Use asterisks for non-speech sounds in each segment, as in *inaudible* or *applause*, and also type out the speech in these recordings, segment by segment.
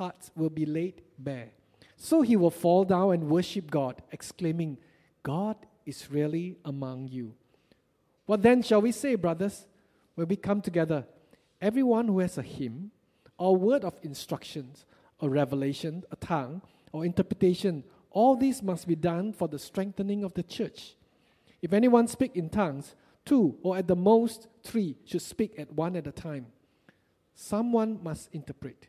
hearts will be laid bare. So he will fall down and worship God, exclaiming, God is really among you. What then shall we say, brothers, when we come together? Everyone who has a hymn, or word of instructions, a revelation, a tongue, or interpretation, all these must be done for the strengthening of the church. If anyone speak in tongues, two or at the most three should speak at one at a time. Someone must interpret.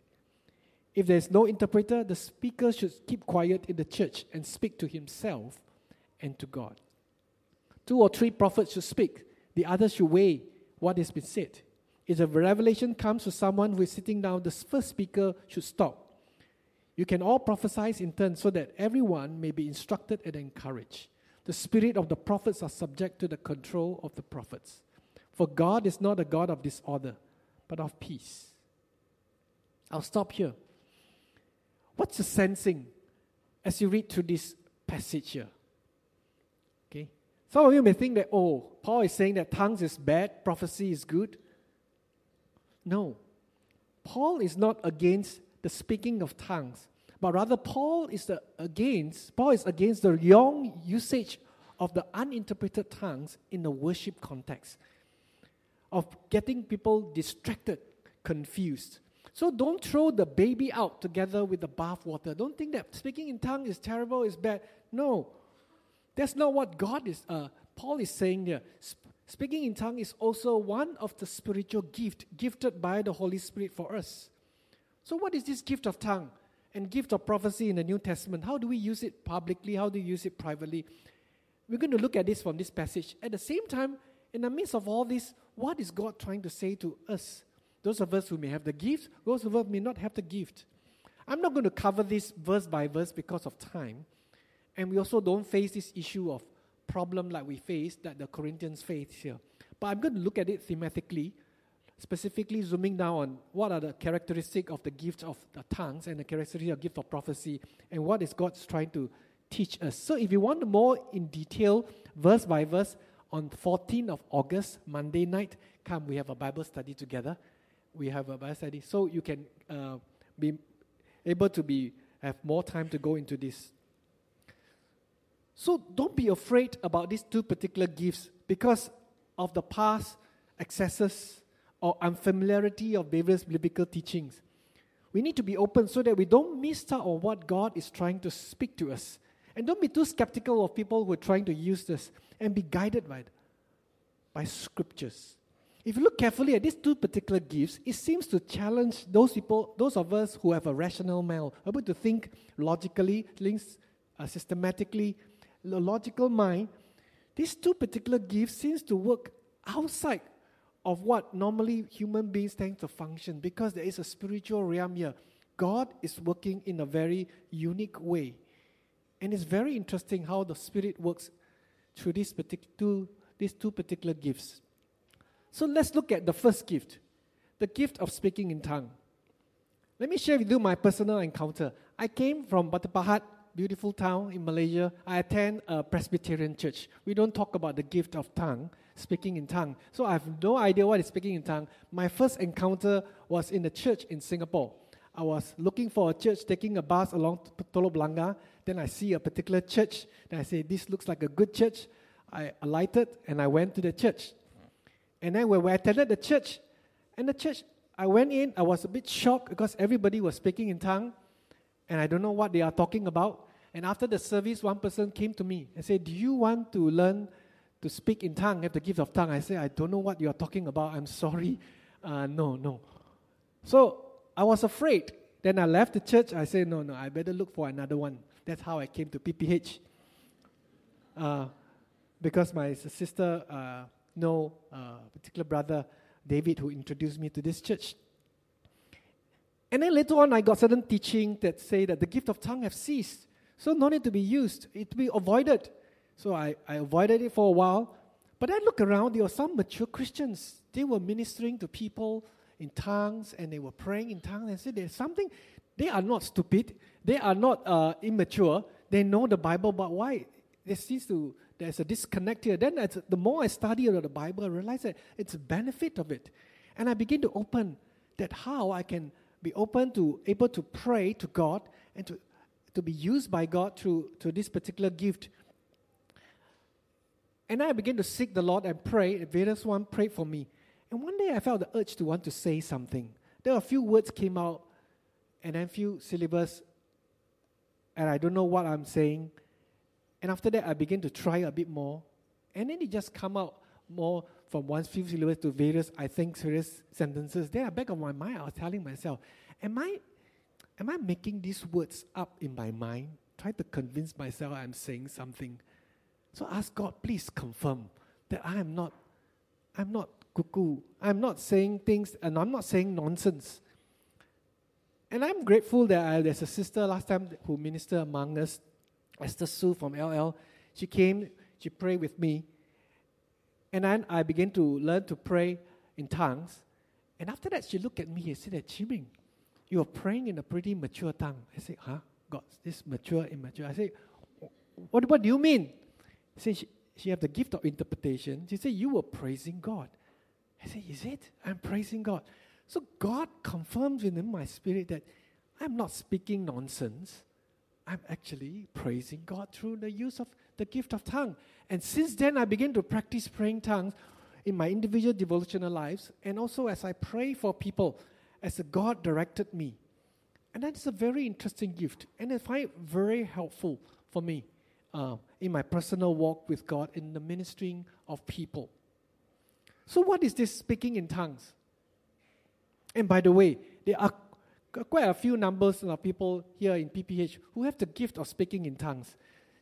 If there is no interpreter, the speaker should keep quiet in the church and speak to himself and to God. Two or three prophets should speak, the others should weigh what has been said. If a revelation comes to someone who is sitting down, the first speaker should stop. You can all prophesy in turn so that everyone may be instructed and encouraged. The spirit of the prophets are subject to the control of the prophets. For God is not a God of disorder, but of peace. I'll stop here. What's the sensing as you read through this passage here? Okay. Some of you may think that, oh, Paul is saying that tongues is bad, prophecy is good. No. Paul is not against the speaking of tongues, but rather Paul is the against Paul is against the young usage of the uninterpreted tongues in the worship context of getting people distracted, confused. So don't throw the baby out together with the bathwater. Don't think that speaking in tongues is terrible, is bad. No, that's not what God is. Uh, Paul is saying here. Sp- speaking in tongues is also one of the spiritual gift gifted by the Holy Spirit for us. So, what is this gift of tongue and gift of prophecy in the New Testament? How do we use it publicly? How do we use it privately? We're going to look at this from this passage. At the same time, in the midst of all this, what is God trying to say to us? Those of us who may have the gift, those of us may not have the gift. I'm not going to cover this verse by verse because of time. And we also don't face this issue of problem like we face that the Corinthians face here. But I'm going to look at it thematically, specifically zooming down on what are the characteristics of the gift of the tongues and the characteristics of gift of prophecy and what is God's trying to teach us. So if you want more in detail, verse by verse, on 14th of August, Monday night, come, we have a Bible study together we have a Bible study, so you can uh, be able to be have more time to go into this. So don't be afraid about these two particular gifts because of the past excesses or unfamiliarity of various biblical teachings. We need to be open so that we don't miss out on what God is trying to speak to us. And don't be too skeptical of people who are trying to use this and be guided by, by scriptures. If you look carefully at these two particular gifts, it seems to challenge those people, those of us who have a rational mind, able to think logically, think uh, systematically, logical mind. These two particular gifts seems to work outside of what normally human beings tend to function because there is a spiritual realm here. God is working in a very unique way. And it's very interesting how the Spirit works through these, partic- two, these two particular gifts. So let's look at the first gift the gift of speaking in tongue. Let me share with you my personal encounter. I came from Batu Pahat, beautiful town in Malaysia. I attend a Presbyterian church. We don't talk about the gift of tongue, speaking in tongue. So I have no idea what is speaking in tongue. My first encounter was in the church in Singapore. I was looking for a church, taking a bus along Telok Blangah. Then I see a particular church. Then I say, This looks like a good church. I alighted and I went to the church. And then when we attended the church, and the church, I went in, I was a bit shocked because everybody was speaking in tongue, and I don't know what they are talking about. And after the service, one person came to me and said, Do you want to learn to speak in tongue, have the gift of tongue? I said, I don't know what you are talking about. I'm sorry. *laughs* Uh, no, no. So I was afraid. Then I left the church. I said, No, no, I better look for another one. That's how I came to PPH. Uh, because my sister uh, know uh, particular brother David who introduced me to this church. And then later on, I got certain teaching that say that the gift of tongue have ceased, so no need to be used. It to be avoided. So I, I avoided it for a while. But I look around, there were some mature Christians. They were ministering to people in tongues and they were praying in tongues and said there's something. They are not stupid. They are not uh, immature. They know the Bible, but why? There seems to there's a disconnect here. Then the more I study the Bible, I realize that it's a benefit of it. And I begin to open that how I can be open to able to pray to God and to, to be used by God through to this particular gift. And I began to seek the Lord and pray. The Various one prayed for me. And one day I felt the urge to want to say something. There were a few words came out and then a few syllables and I don't know what I'm saying. And after that I began to try a bit more. And then it just come out more from one few syllables to various, I think, various sentences. Then at back of my mind, I was telling myself, am I, am I making these words up in my mind? Try to convince myself I'm saying something. So ask God, please confirm that I am not, I'm not cuckoo. I'm not saying things, and I'm not saying nonsense. And I'm grateful that I, there's a sister last time who ministered among us, Esther Sue from LL. She came, she prayed with me, and then I began to learn to pray in tongues. And after that, she looked at me and said, Chiming, you are praying in a pretty mature tongue. I said, huh? God, this mature, immature. I said, what, what do you mean? She said, she, have the gift of interpretation. She said, you were praising God. I said, is it? I'm praising God. So God confirms within my spirit that I'm not speaking nonsense. I'm actually praising God through the use of the gift of tongue. And since then, I began to practice praying tongues in my individual devotional lives and also as I pray for people as God directed me. And that's a very interesting gift. And I find it very helpful for me uh, in my personal walk with God in the ministering of people. So, what is this speaking in tongues? And by the way, there are quite a few numbers of people here in PPH who have the gift of speaking in tongues.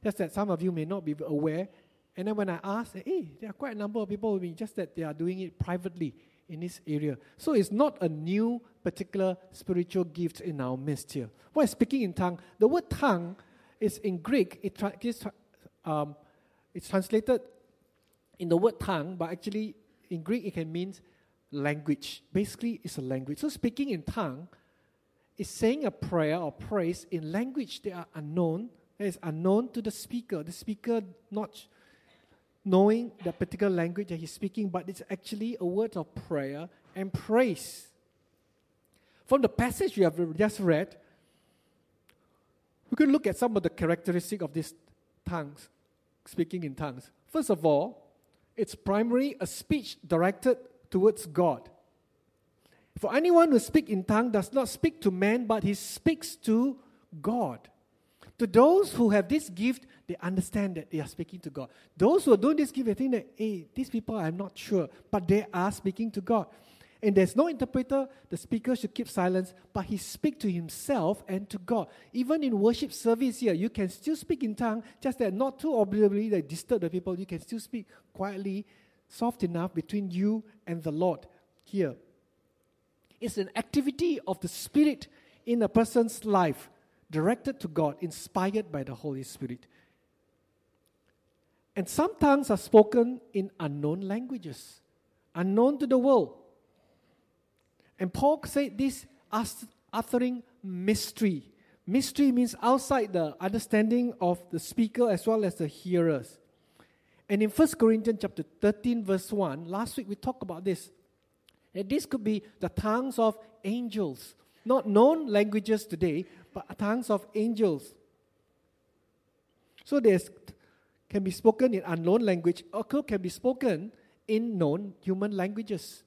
Just that some of you may not be aware. And then when I ask, hey, there are quite a number of people with me, just that they are doing it privately in this area. So it's not a new particular spiritual gift in our midst here. What is speaking in tongue? The word tongue is in Greek, it tra- it's, um, it's translated in the word tongue, but actually in Greek it can mean language. Basically, it's a language. So speaking in tongue is saying a prayer or praise in language that are unknown that is unknown to the speaker. The speaker not knowing the particular language that he's speaking, but it's actually a word of prayer and praise. From the passage we have just read, we can look at some of the characteristics of these tongues, speaking in tongues. First of all, it's primarily a speech directed towards God. For anyone who speaks in tongue does not speak to man, but he speaks to God. To those who have this gift, they understand that they are speaking to God. Those who are doing this gift, they think that, hey, these people, I'm not sure, but they are speaking to God. And there's no interpreter, the speaker should keep silence, but he speaks to himself and to God. Even in worship service here, you can still speak in tongue, just that not too audibly that disturb the people. You can still speak quietly, soft enough between you and the Lord here. It's an activity of the Spirit in a person's life directed to God, inspired by the Holy Spirit. And some tongues are spoken in unknown languages, unknown to the world. And Paul said this uttering mystery. Mystery means outside the understanding of the speaker as well as the hearers. And in 1 Corinthians chapter 13, verse 1, last week we talked about this. And this could be the tongues of angels, not known languages today, but tongues of angels. So there's can be spoken in unknown language, or can be spoken in known human languages.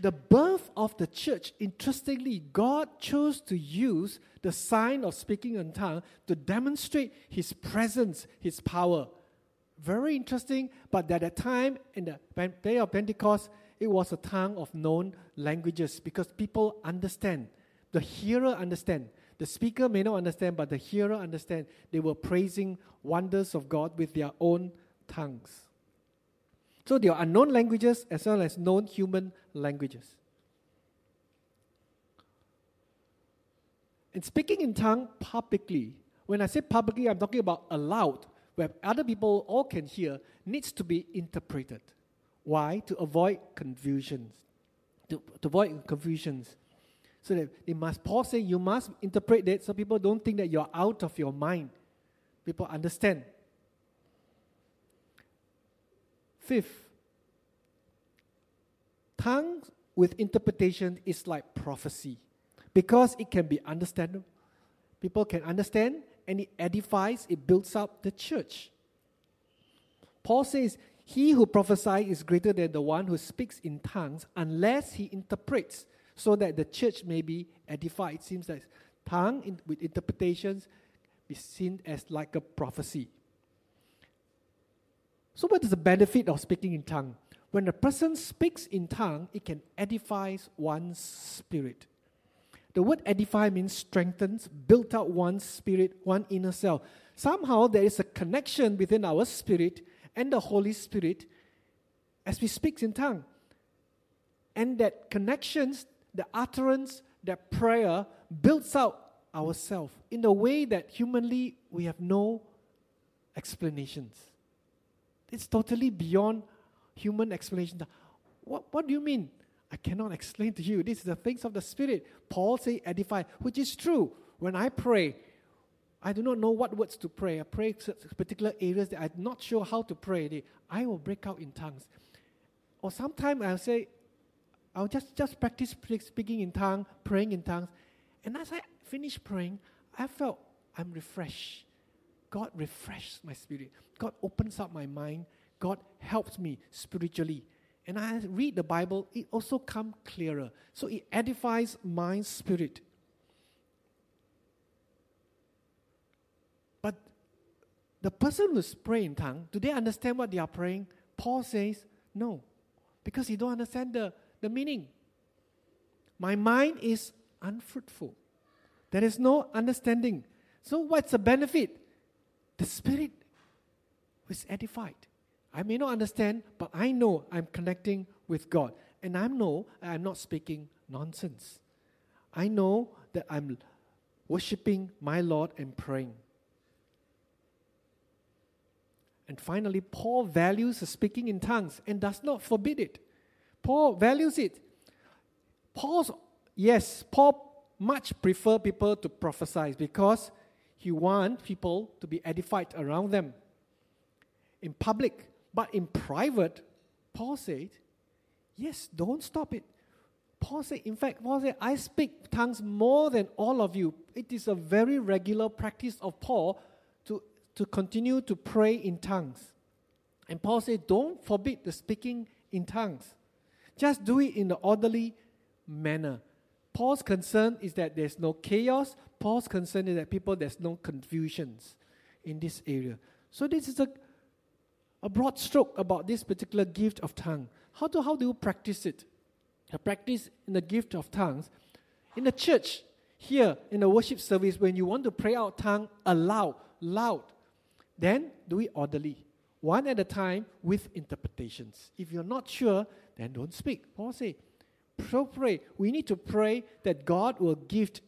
The birth of the church, interestingly, God chose to use the sign of speaking in tongue to demonstrate his presence, his power. Very interesting, but at that time, in the day of Pentecost, it was a tongue of known languages because people understand. The hearer understand. The speaker may not understand, but the hearer understand. They were praising wonders of God with their own tongues. So there are unknown languages as well as known human languages. And speaking in tongue publicly, when I say publicly, I'm talking about aloud, where other people all can hear, needs to be interpreted. Why? To avoid confusions. To, to avoid confusions. So that they must, Paul say, you must interpret that so people don't think that you're out of your mind. People understand. Fifth, tongues with interpretation is like prophecy. because it can be understandable. People can understand and it edifies, it builds up the church. Paul says, He who prophesies is greater than the one who speaks in tongues unless he interprets so that the church may be edified. It seems that tongue in, with interpretations is seen as like a prophecy. So, what is the benefit of speaking in tongue? When a person speaks in tongue, it can edify one's spirit. The word edify means strengthens, built up one's spirit, one inner self. Somehow there is a connection within our spirit and the Holy Spirit as we speak in tongue. And that connections, the utterance, that prayer builds out ourselves in a way that humanly we have no explanations. It's totally beyond human explanation. What, what do you mean? I cannot explain to you. This is the things of the Spirit. Paul say edify, which is true. When I pray, I do not know what words to pray. I pray particular areas that I'm not sure how to pray. I will break out in tongues. Or sometimes I'll say, I'll just, just practice speaking in tongues, praying in tongues. And as I finish praying, I felt I'm refreshed. God refreshes my spirit. God opens up my mind. God helps me spiritually and I read the Bible, it also comes clearer. So it edifies my spirit. But the person who's praying in tongue, do they understand what they are praying? Paul says, no, because you don't understand the, the meaning. My mind is unfruitful. There is no understanding. So what's the benefit? The spirit was edified. I may not understand, but I know I'm connecting with God. And I know I'm not speaking nonsense. I know that I'm worshiping my Lord and praying. And finally, Paul values speaking in tongues and does not forbid it. Paul values it. Paul's, yes, Paul much prefer people to prophesy because he wants people to be edified around them. In public, but in private, Paul said, yes, don't stop it. Paul said, in fact, Paul said, I speak tongues more than all of you. It is a very regular practice of Paul to, continue to pray in tongues. And Paul said, don't forbid the speaking in tongues. Just do it in the orderly manner. Paul's concern is that there's no chaos. Paul's concern is that people, there's no confusions in this area. So this is a a broad stroke about this particular gift of tongue. How do, how do you practice it? The practice in the gift of tongues. In the church, here in the worship service, when you want to pray out tongue aloud, loud, then do it orderly, one at a time with interpretations. If you're not sure, then don't speak. Paul say, so pray. We need to pray that God will gift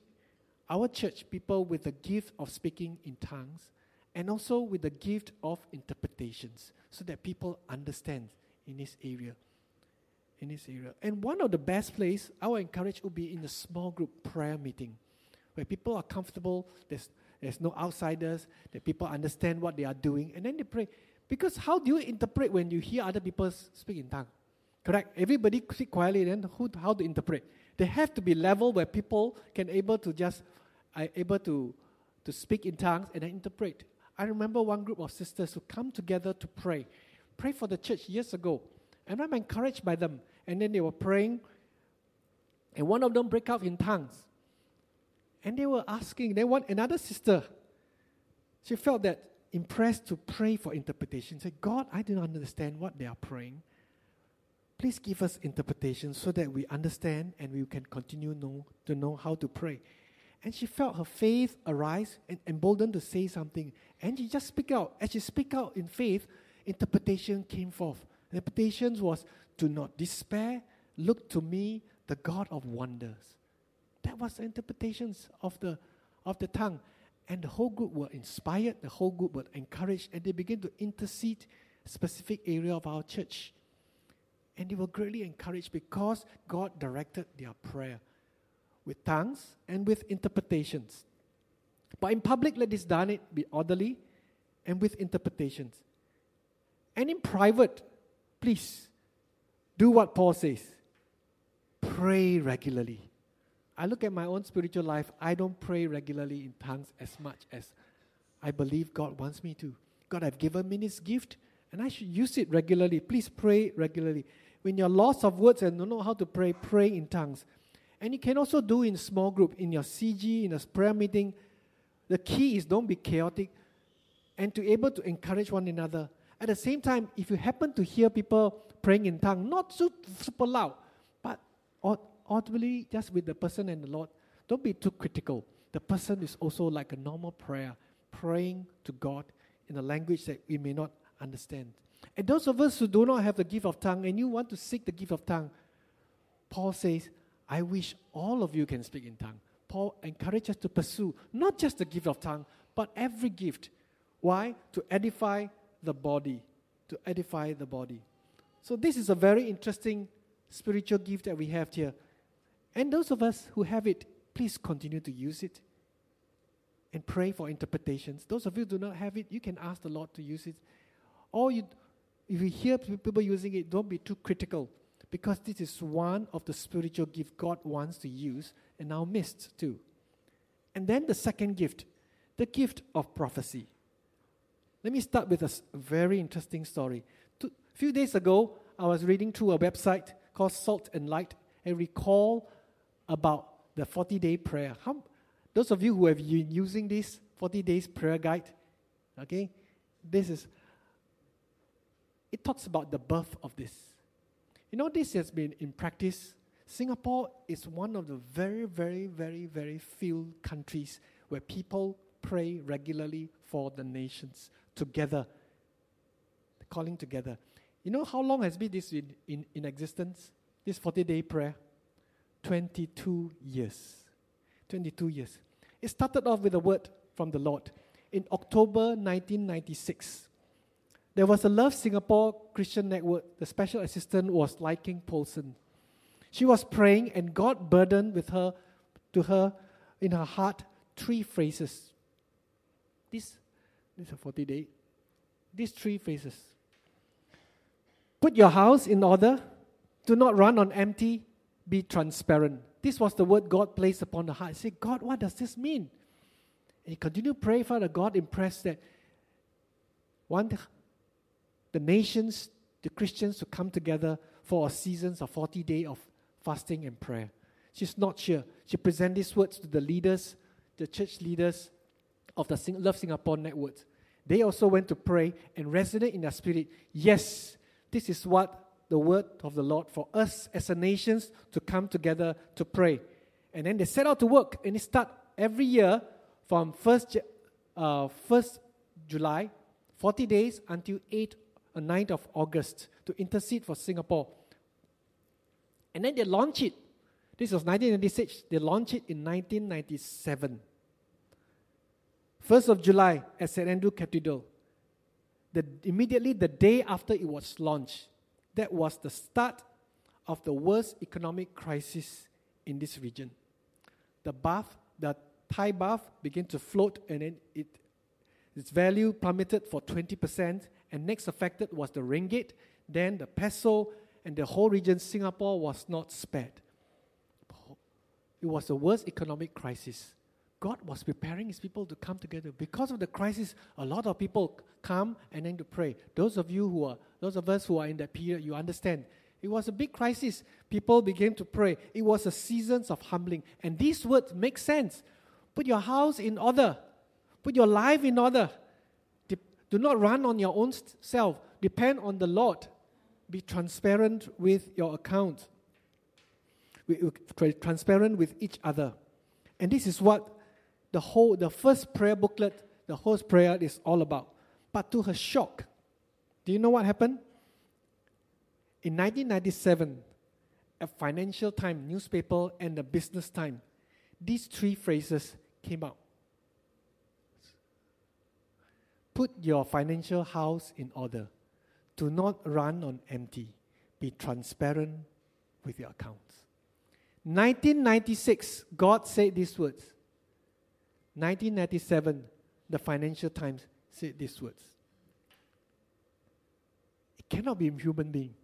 our church people with the gift of speaking in tongues and also with the gift of interpretations so that people understand in this area. In this area. And one of the best place I would encourage would be in a small group prayer meeting where people are comfortable, there's, there's no outsiders, that people understand what they are doing, and then they pray. Because how do you interpret when you hear other people speak in tongue? Correct? Everybody speak quietly, then who, how to interpret? There have to be level where people can able to just are able to, to speak in tongues and then interpret. I remember one group of sisters who come together to pray, pray for the church years ago. And I'm encouraged by them. And then they were praying, and one of them break out in tongues. And they were asking, they want another sister. She felt that impressed to pray for interpretation. Say, God, I do not understand what they are praying. Please give us interpretation so that we understand and we can continue know, to know how to pray. And she felt her faith arise and emboldened to say something. And she just speak out. As she speak out in faith, interpretation came forth. Interpretation was, do not despair, look to me, the God of wonders. That was the interpretations of the, of the tongue. And the whole group were inspired, the whole group were encouraged, and they began to intercede specific area of our church. And they were greatly encouraged because God directed their prayer with tongues and with interpretations. But in public, let this done it be orderly and with interpretations. And in private, please do what Paul says pray regularly. I look at my own spiritual life, I don't pray regularly in tongues as much as I believe God wants me to. God I've given me this gift, and I should use it regularly. Please pray regularly. When you're lost of words and don't know how to pray, pray in tongues. And you can also do in small group, in your CG, in a prayer meeting. The key is don't be chaotic and to able to encourage one another. At the same time, if you happen to hear people praying in tongues, not so super loud, but audibly just with the person and the Lord, don't be too critical. The person is also like a normal prayer, praying to God in a language that we may not understand. And those of us who do not have the gift of tongue and you want to seek the gift of tongue, Paul says, I wish all of you can speak in tongue. Paul encourages us to pursue not just the gift of tongue, but every gift. Why? To edify the body. To edify the body. So, this is a very interesting spiritual gift that we have here. And those of us who have it, please continue to use it and pray for interpretations. Those of you do not have it, you can ask the Lord to use it. Or you, if you hear people using it, don't be too critical because this is one of the spiritual gifts God wants to use and now missed too. And then the second gift, the gift of prophecy. Let me start with a very interesting story. A few days ago, I was reading through a website called Salt and Light and recall about the 40 day prayer. How, those of you who have been using this 40 days prayer guide, okay, this is, it talks about the birth of this. You know, this has been in practice. Singapore is one of the very, very, very, very few countries where people pray regularly for the nations together, calling together. You know how long has been this in, in, in existence? This 40 day prayer? 22 years. 22 years. It started off with a word from the Lord. In October 1996, there was a Love Singapore Christian Network. The special assistant was Lai King Polson. She was praying, and God burdened with her to her in her heart three phrases. This, this is a 40 day. These three phrases. Put your house in order. Do not run on empty. Be transparent. This was the word God placed upon the heart. Said, God, what does this mean? And he continued to pray, Father God, impressed that one, the nations, the Christians to come together for a season of 40 days of fasting and prayer. She's not sure. She presented these words to the leaders, the church leaders of the Love Singapore network. They also went to pray and resonate in their spirit. Yes, this is what the word of the Lord for us as a nation to come together to pray. And then they set out to work and they start every year from 1st, uh, 1st July, 40 days until 8th or 9th of August to intercede for Singapore. And then they launch it. This was 1996. They launched it in 1997. 1st of July at St. Andrew Cathedral. The, immediately the day after it was launched, that was the start of the worst economic crisis in this region. The baht, the Thai baht began to float and then it, its value plummeted for 20%. And next affected was the ringgit, then the peso, and the whole region, Singapore, was not spared. It was the worst economic crisis. God was preparing his people to come together. Because of the crisis, a lot of people come and then to pray. Those of you who are, those of us who are in that period, you understand. It was a big crisis. People began to pray. It was a season of humbling. And these words make sense. Put your house in order. Put your life in order. Do not run on your own self. Depend on the Lord. Be transparent with your account. Be Transparent with each other. And this is what the whole the first prayer booklet, the whole prayer is all about. But to her shock, do you know what happened? In 1997, a Financial Times newspaper and the Business Times, these three phrases came out. Put your financial house in order. Do not run on empty. Be transparent with your accounts. 1996, God said these words. 1997, the Financial Times said these words. It cannot be a human being.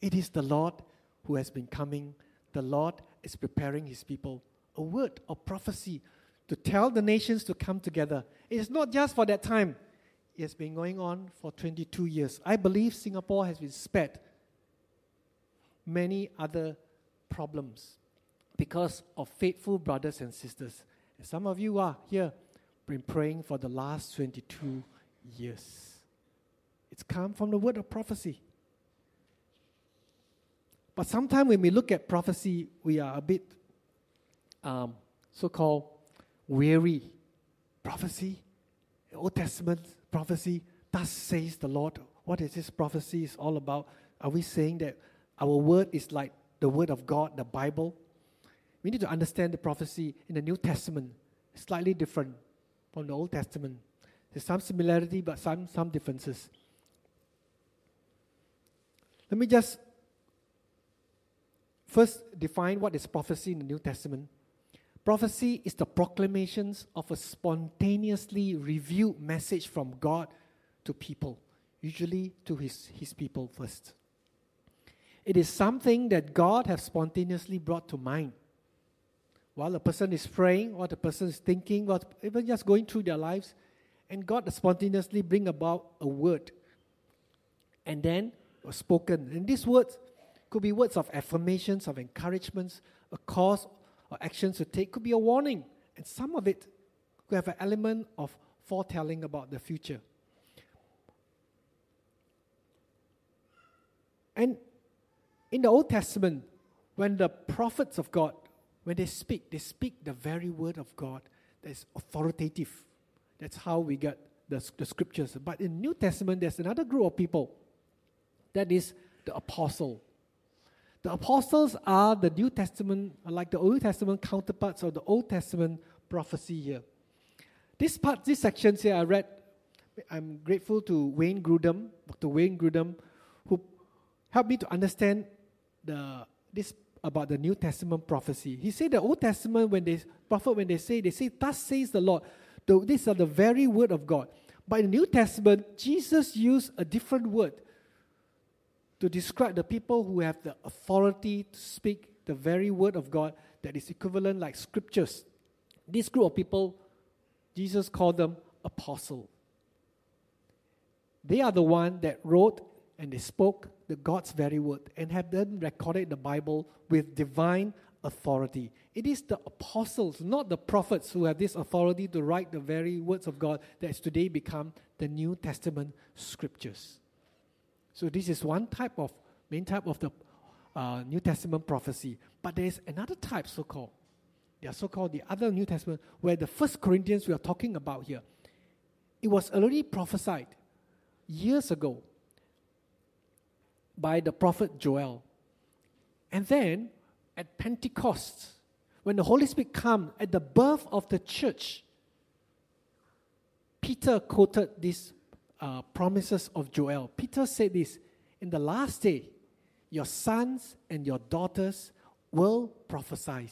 It is the Lord who has been coming. The Lord is preparing his people a word of prophecy to tell the nations to come together. It is not just for that time, it has been going on for 22 years. I believe Singapore has been spared many other problems because of faithful brothers and sisters. And some of you are here, been praying for the last 22 years. It's come from the word of prophecy. But sometimes when we look at prophecy, we are a bit um, so called weary. Prophecy, Old Testament prophecy, thus says the Lord. What is this prophecy is all about? Are we saying that our word is like the word of God, the Bible? We need to understand the prophecy in the New Testament, slightly different from the Old Testament. There's some similarity, but some, some differences. Let me just first define what is prophecy in the New Testament. Prophecy is the proclamations of a spontaneously revealed message from God to people, usually to his, his people first. It is something that God has spontaneously brought to mind. While a person is praying, or a person is thinking, or even just going through their lives, and God spontaneously bring about a word. And then was spoken. And these words could be words of affirmations, of encouragements, a cause or actions to take, could be a warning. And some of it could have an element of foretelling about the future. And in the Old Testament, when the prophets of God, when they speak, they speak the very word of God that is authoritative. That's how we get the, the scriptures. But in New Testament, there's another group of people. That is the apostle. The apostles are the New Testament, like the Old Testament counterparts of the Old Testament prophecy here. This part, this section here, I read. I'm grateful to Wayne Grudem, Dr. Wayne Grudem, who helped me to understand the this about the New Testament prophecy. He said the Old Testament, when they prophet, when they say, they say, "Thus says the Lord." The, these are the very word of God. But in the New Testament, Jesus used a different word to describe the people who have the authority to speak the very word of God that is equivalent like scriptures. This group of people, Jesus called them apostle. They are the one that wrote and they spoke the God's very word and have then recorded the Bible with divine authority. It is the apostles, not the prophets, who have this authority to write the very words of God that has today become the New Testament scriptures. So this is one type of main type of the uh, New Testament prophecy. But there is another type, so-called. They are so-called the other New Testament, where the First Corinthians we are talking about here. It was already prophesied years ago by the prophet Joel. And then at Pentecost, when the Holy Spirit came at the birth of the church, Peter quoted these uh, promises of Joel. Peter said this In the last day, your sons and your daughters will prophesy.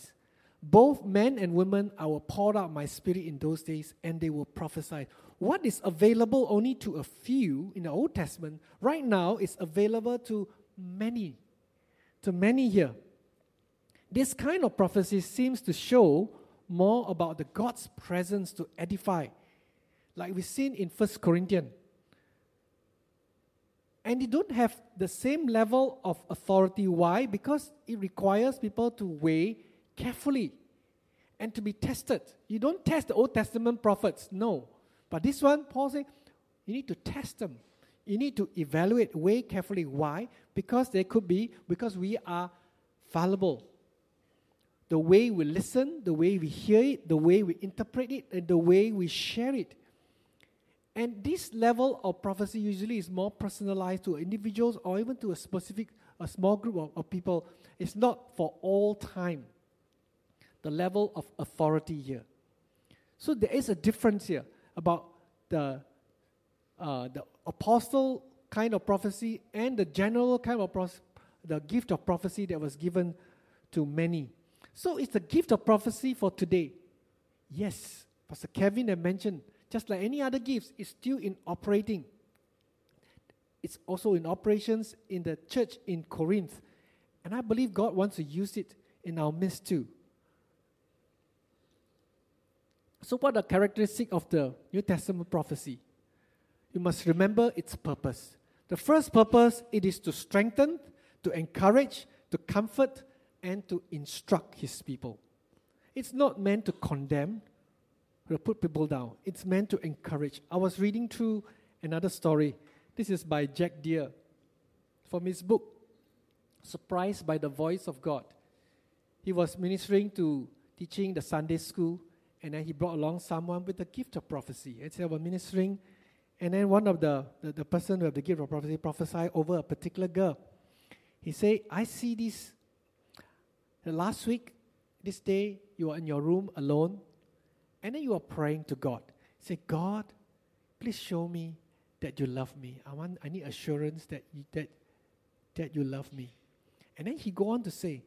Both men and women, I will pour out my spirit in those days, and they will prophesy. What is available only to a few in the Old Testament, right now is available to many. To many here. This kind of prophecy seems to show more about the God's presence to edify, like we've seen in First Corinthians and they don't have the same level of authority. Why? Because it requires people to weigh carefully and to be tested. You don't test the Old Testament prophets, no. But this one, Paul said, you need to test them. You need to evaluate, weigh carefully. Why? Because there could be, because we are fallible. The way we listen, the way we hear it, the way we interpret it, and the way we share it and this level of prophecy usually is more personalized to individuals or even to a specific, a small group of, of people. It's not for all time. The level of authority here. So there is a difference here about the, uh, the apostle kind of prophecy and the general kind of the gift of prophecy that was given to many. So it's the gift of prophecy for today. Yes, Pastor Kevin had mentioned just like any other gifts, it's still in operating. It's also in operations in the church in Corinth. And I believe God wants to use it in our midst too. So, what are the characteristics of the New Testament prophecy? You must remember its purpose. The first purpose it is to strengthen, to encourage, to comfort, and to instruct his people. It's not meant to condemn, to put people down. It's meant to encourage. I was reading through another story. This is by Jack Deere from his book, Surprised by the Voice of God. He was ministering to teaching the Sunday school, and then he brought along someone with the gift of prophecy. And so, was ministering, and then one of the, the, the person who had the gift of prophecy prophesied over a particular girl. He said, I see this. Last week, this day, you are in your room alone, and then you are praying to God. Say, God, please show me that you love me. I want I need assurance that you, that that you love me. And then he go on to say,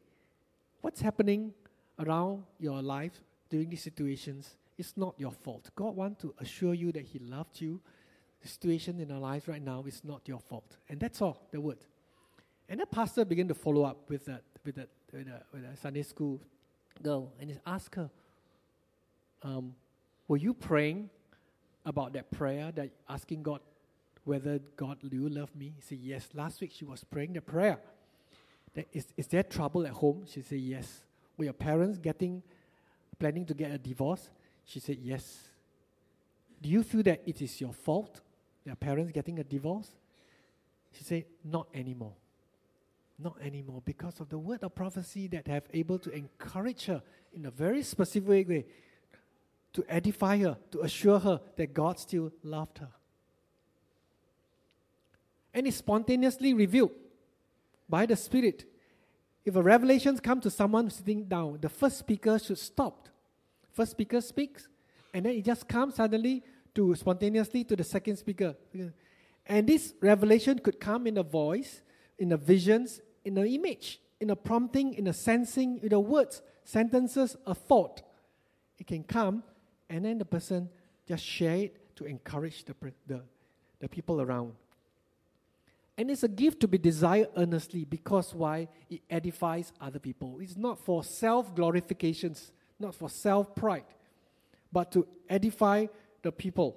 what's happening around your life during these situations it's not your fault. God wants to assure you that he loved you. The situation in our lives right now is not your fault. And that's all, the word. And the pastor began to follow up with that with that with a, with a Sunday school girl and he asked her, um, were you praying about that prayer that asking God whether God do you love me? He said, Yes. Last week she was praying the prayer. That is, is there trouble at home? She said, Yes. Were your parents getting planning to get a divorce? She said, Yes. Do you feel that it is your fault, your parents getting a divorce? She said, Not anymore. Not anymore, because of the word of prophecy that have able to encourage her in a very specific way, to edify her, to assure her that God still loved her. And it's spontaneously revealed by the Spirit. If a revelation comes to someone sitting down, the first speaker should stop. First speaker speaks, and then it just comes suddenly to spontaneously to the second speaker. And this revelation could come in a voice, in a visions, in an image, in a prompting, in a sensing, in a words, sentences, a thought. It can come, and then the person just share it to encourage the, the, the people around. And it's a gift to be desired earnestly because why? It edifies other people. It's not for self glorifications, not for self pride, but to edify the people,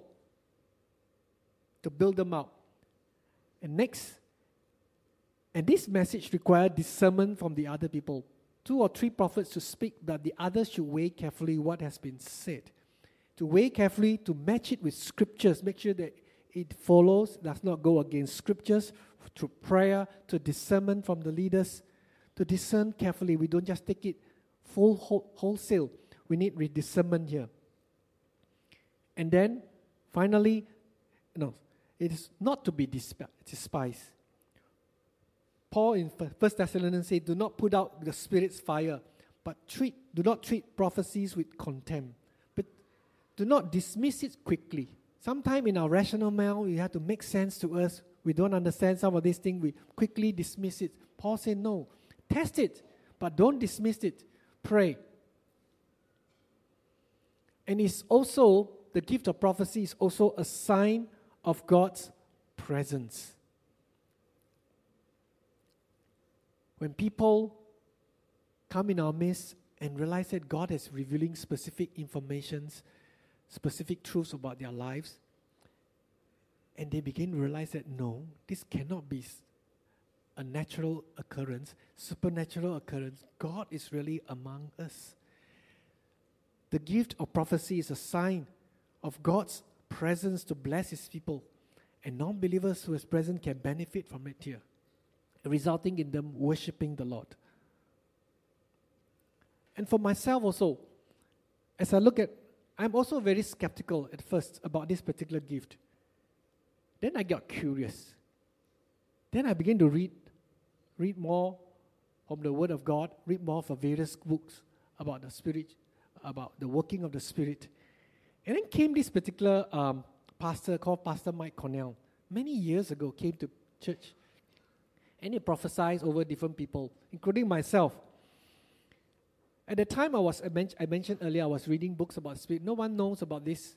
to build them up. And next, and this message requires discernment from the other people. Two or three prophets to speak, but the others should weigh carefully what has been said. To weigh carefully, to match it with scriptures, make sure that it follows, does not go against scriptures, through prayer, to discernment from the leaders, to discern carefully. We don't just take it full wholesale. We need discernment here. And then, finally, no, it is not to be despised. Paul in First Thessalonians said, "Do not put out the Spirit's fire, but treat do not treat prophecies with contempt, but do not dismiss it quickly. Sometime in our rational mind, we have to make sense to us. We don't understand some of these things. We quickly dismiss it. Paul said, no, test it, but don't dismiss it. Pray." And it's also the gift of prophecy is also a sign of God's presence. When people come in our midst and realize that God is revealing specific informations, specific truths about their lives, and they begin to realize that no, this cannot be a natural occurrence, supernatural occurrence. God is really among us. The gift of prophecy is a sign of God's presence to bless his people, and non believers who is present can benefit from it here resulting in them worshiping the Lord. And for myself also, as I look at, I'm also very skeptical at first about this particular gift. Then I got curious. Then I began to read, read more from the Word of God, read more from various books about the Spirit, about the working of the Spirit. And then came this particular um, pastor called Pastor Mike Cornell. Many years ago, came to church and he prophesied over different people, including myself. At the time I was, I mentioned earlier, I was reading books about spirit. No one knows about this.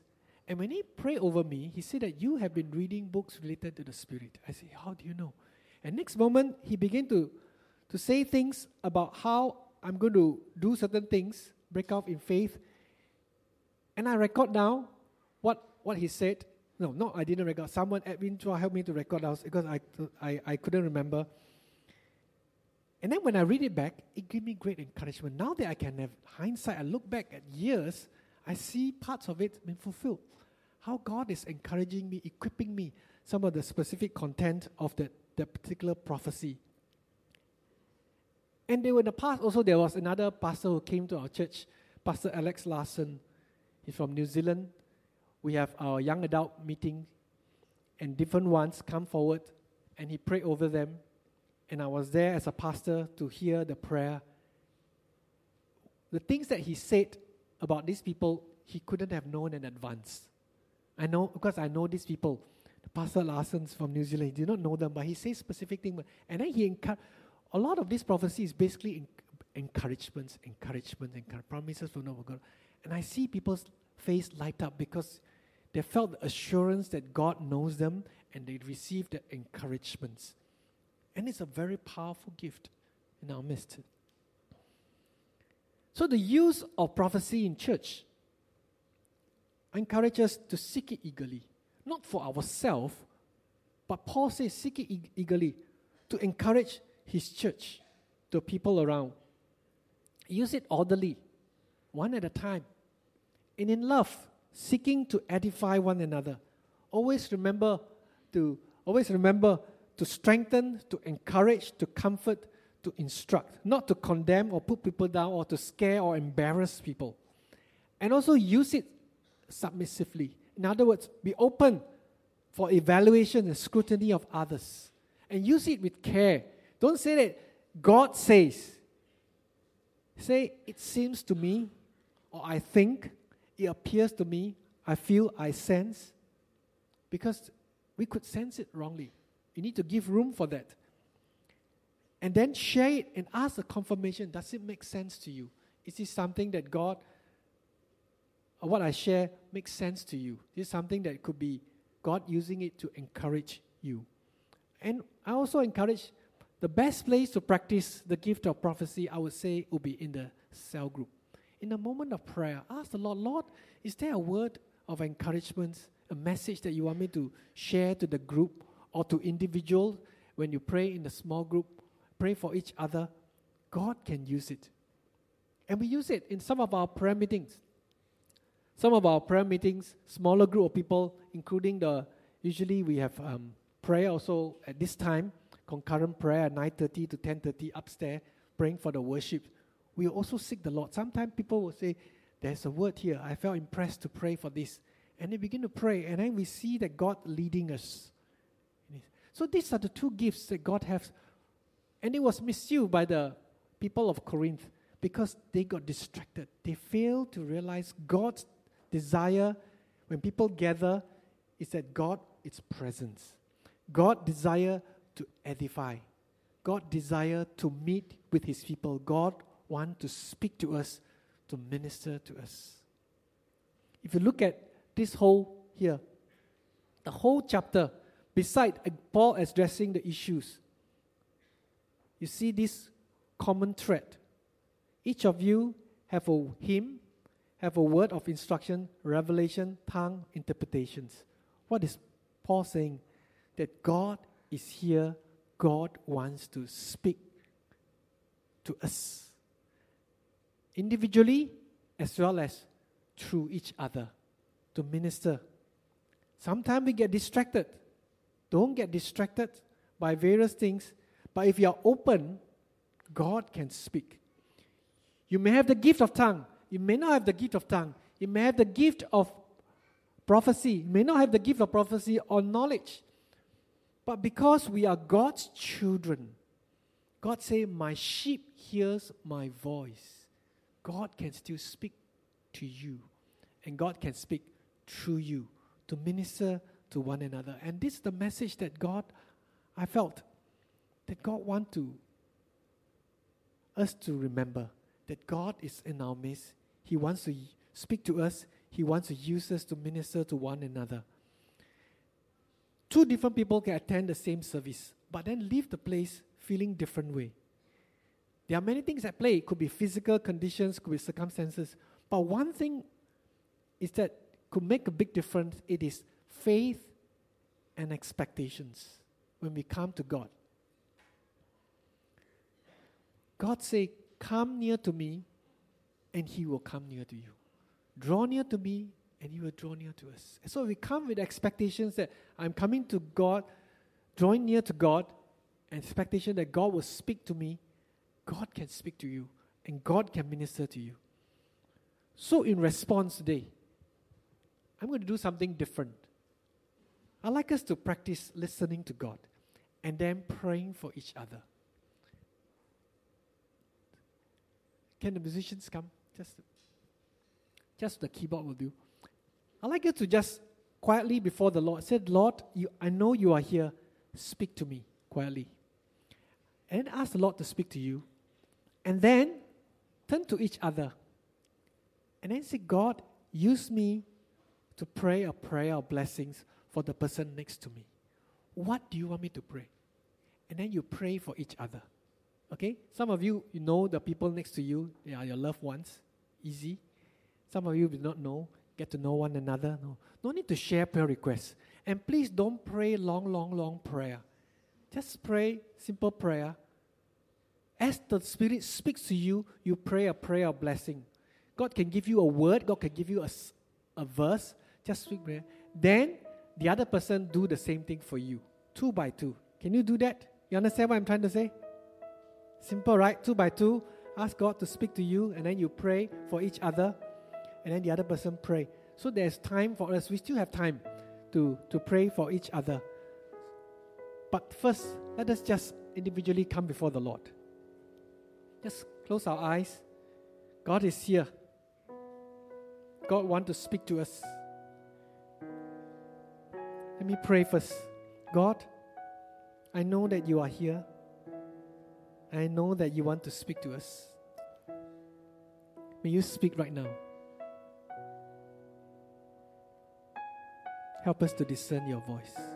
And when he prayed over me, he said that you have been reading books related to the spirit. I said, how do you know? And next moment, he began to, to say things about how I'm going to do certain things, break out in faith. And I record down what, what he said. No, no, I didn't record. Someone, Edwin Chua, helped me to record down because I, I, I couldn't remember. And then when I read it back, it gave me great encouragement. Now that I can have hindsight, I look back at years, I see parts of it being fulfilled. How God is encouraging me, equipping me, some of the specific content of that, that particular prophecy. And were in the past also there was another pastor who came to our church, Pastor Alex Larson. He's from New Zealand. We have our young adult meeting, and different ones come forward, and he prayed over them and I was there as a pastor to hear the prayer. The things that he said about these people, he couldn't have known in advance. I know because I know these people. Pastor Larson's from New Zealand. He did not know them, but he says specific things. And then he encouraged. A lot of this prophecy is basically in, encouragements, encouragement, encouragement, promises from the God. And I see people's face light up because they felt the assurance that God knows them and they received the encouragements. And it's a very powerful gift in our midst. So, the use of prophecy in church encourages us to seek it eagerly, not for ourselves, but Paul says, seek it eagerly to encourage his church, the people around. Use it orderly, one at a time, and in love, seeking to edify one another. Always remember to always remember to strengthen, to encourage, to comfort, to instruct, not to condemn or put people down or to scare or embarrass people. And also use it submissively. In other words, be open for evaluation and scrutiny of others. And use it with care. Don't say that God says. Say, it seems to me, or I think, it appears to me, I feel, I sense. Because we could sense it wrongly. You need to give room for that. And then share it and ask a confirmation does it make sense to you? Is this something that God, or what I share, makes sense to you? Is something that could be God using it to encourage you? And I also encourage the best place to practice the gift of prophecy, I would say, would be in the cell group. In a moment of prayer, ask the Lord, Lord, is there a word of encouragement, a message that you want me to share to the group or to individuals when you pray in the small group, pray for each other, God can use it. And we use it in some of our prayer meetings. Some of our prayer meetings, smaller group of people, including the, usually we have um, prayer also at this time, concurrent prayer at 9.30 to 10.30 upstairs, praying for the worship. We also seek the Lord. Sometimes people will say, there's a word here. I felt impressed to pray for this. And they begin to pray, and then we see that God leading us. So these are the two gifts that God has. And it was misused by the people of Corinth because they got distracted. They failed to realize God's desire when people gather is that God is presence. God desire to edify. God desire to meet with his people. God want to speak to us, to minister to us. If you look at this whole here, the whole chapter beside Paul addressing the issues, you see this common thread. Each of you have a hymn, have a word of instruction, revelation, tongue, interpretations. What is Paul saying? That God is here, God wants to speak to us. Individually as well as through each other to minister. Sometimes we get distracted don't get distracted by various things. But if you are open, God can speak. You may have the gift of tongue. You may not have the gift of tongue. You may have the gift of prophecy. You may not have the gift of prophecy or knowledge. But because we are God's children, God say, "My sheep hears my voice." God can still speak to you, and God can speak through you to minister to one another. And this is the message that God, I felt, that God want to us to remember that God is in our midst. He wants to speak to us. He wants to use us to minister to one another. Two different people can attend the same service, but then leave the place feeling different way. There are many things at play. It could be physical conditions, could be circumstances. But one thing is that could make a big difference. It is faith and expectations when we come to God. God say, "Come near to me, and He will come near to you. Draw near to me, and He will draw near to us." So we come with expectations that I'm coming to God, drawing near to God, and expectation that God will speak to me. God can speak to you, and God can minister to you. So, in response today, I'm going to do something different. I'd like us to practice listening to God and then praying for each other. Can the musicians come? Just, just the keyboard will do. I'd like you to just quietly before the Lord said, Lord, you, I know you are here. Speak to me quietly. And ask the Lord to speak to you. And then turn to each other. And then say, God, use me to pray a prayer of blessings for the person next to me. What do you want me to pray? And then you pray for each other. Okay? Some of you, you know the people next to you, they are your loved ones. Easy. Some of you do not know, get to know one another. No. No need to share prayer requests. And please don't pray long, long, long prayer. Just pray simple prayer. As the Spirit speaks to you, you pray a prayer of blessing. God can give you a word, God can give you a, a verse, just speak prayer. Then the other person do the same thing for you, two by two. Can you do that? You understand what I'm trying to say? Simple, right? Two by two. Ask God to speak to you, and then you pray for each other, and then the other person pray. So there's time for us. We still have time to, to pray for each other. But first, let us just individually come before the Lord. Just close our eyes. God is here. God wants to speak to us. Let me pray first. God, I know that you are here. I know that you want to speak to us. May you speak right now. Help us to discern your voice.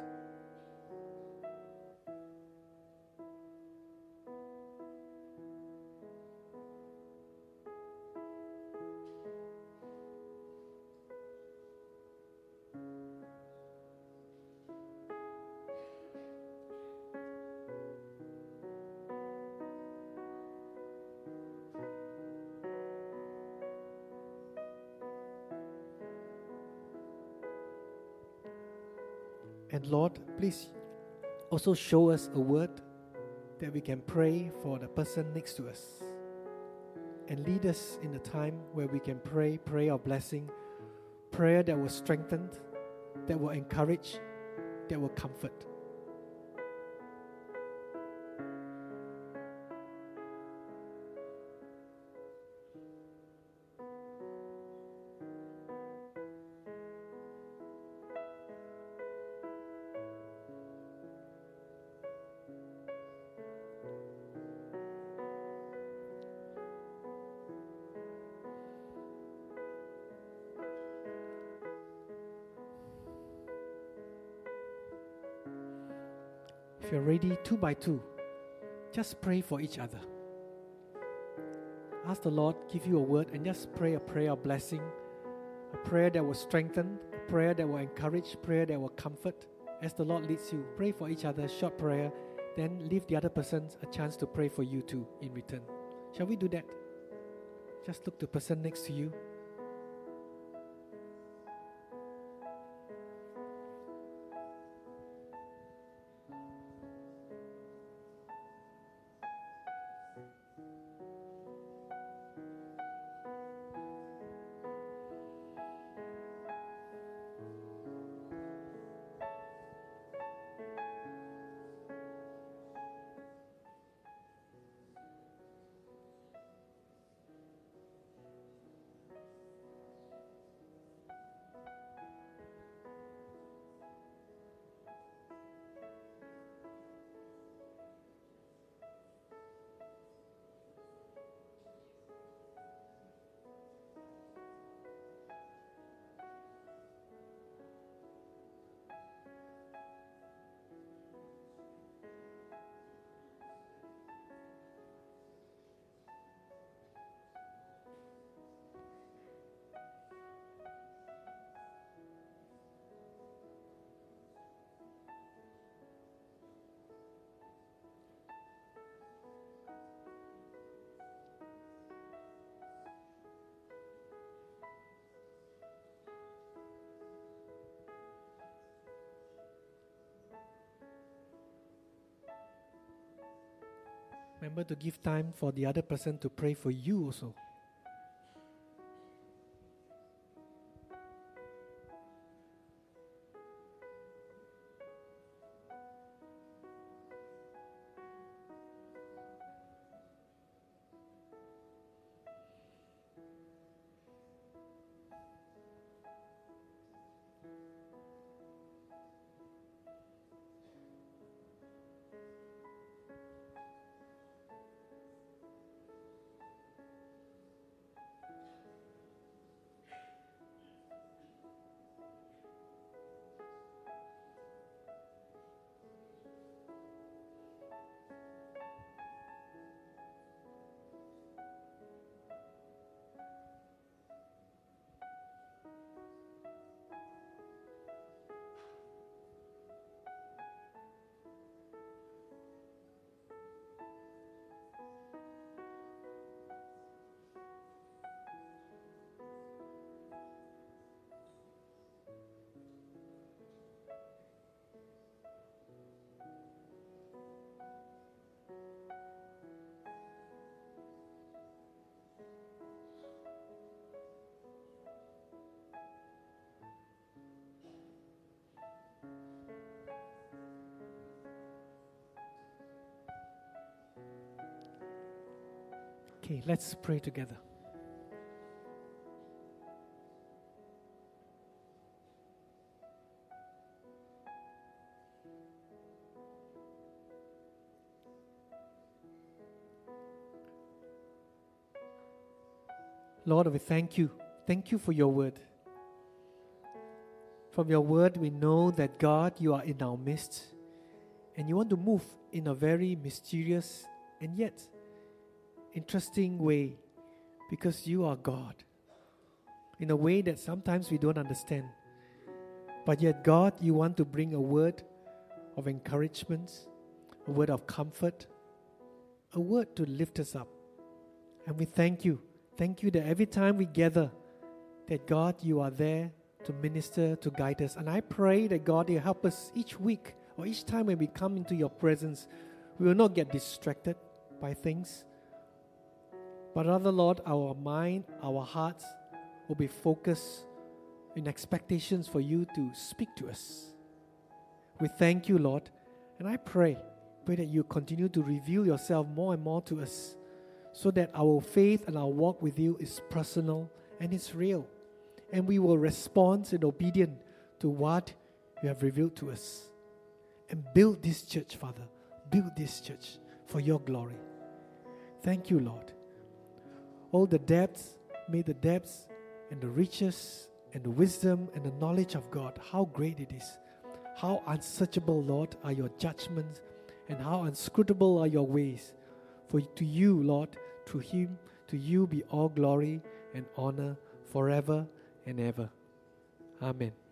And Lord, please also show us a word that we can pray for the person next to us. And lead us in a time where we can pray, prayer of blessing, prayer that will strengthen, that will encourage, that will comfort. Two by two, just pray for each other. Ask the Lord, give you a word, and just pray a prayer of blessing, a prayer that will strengthen, a prayer that will encourage, prayer that will comfort. As the Lord leads you, pray for each other, short prayer, then leave the other person a chance to pray for you too in return. Shall we do that? Just look to the person next to you. Remember to give time for the other person to pray for you also. Okay, let's pray together. Lord, we thank you. Thank you for your word. From your word, we know that God, you are in our midst and you want to move in a very mysterious and yet interesting way because you are God in a way that sometimes we don't understand. But yet, God, you want to bring a word of encouragement, a word of comfort, a word to lift us up. And we thank you. Thank you that every time we gather, that God, you are there to minister, to guide us. And I pray that God, you help us each week or each time when we come into your presence, we will not get distracted by things, but rather, Lord, our mind, our hearts will be focused in expectations for you to speak to us. We thank you, Lord, and I pray, pray that you continue to reveal yourself more and more to us so that our faith and our walk with you is personal and it's real. And we will respond in obedience to what you have revealed to us. And build this church, Father. Build this church for your glory. Thank you, Lord all the depths, may the depths and the riches and the wisdom and the knowledge of God, how great it is. How unsearchable, Lord, are your judgments and how inscrutable are your ways. For to you, Lord, through him, to you be all glory and honor forever and ever. Amen.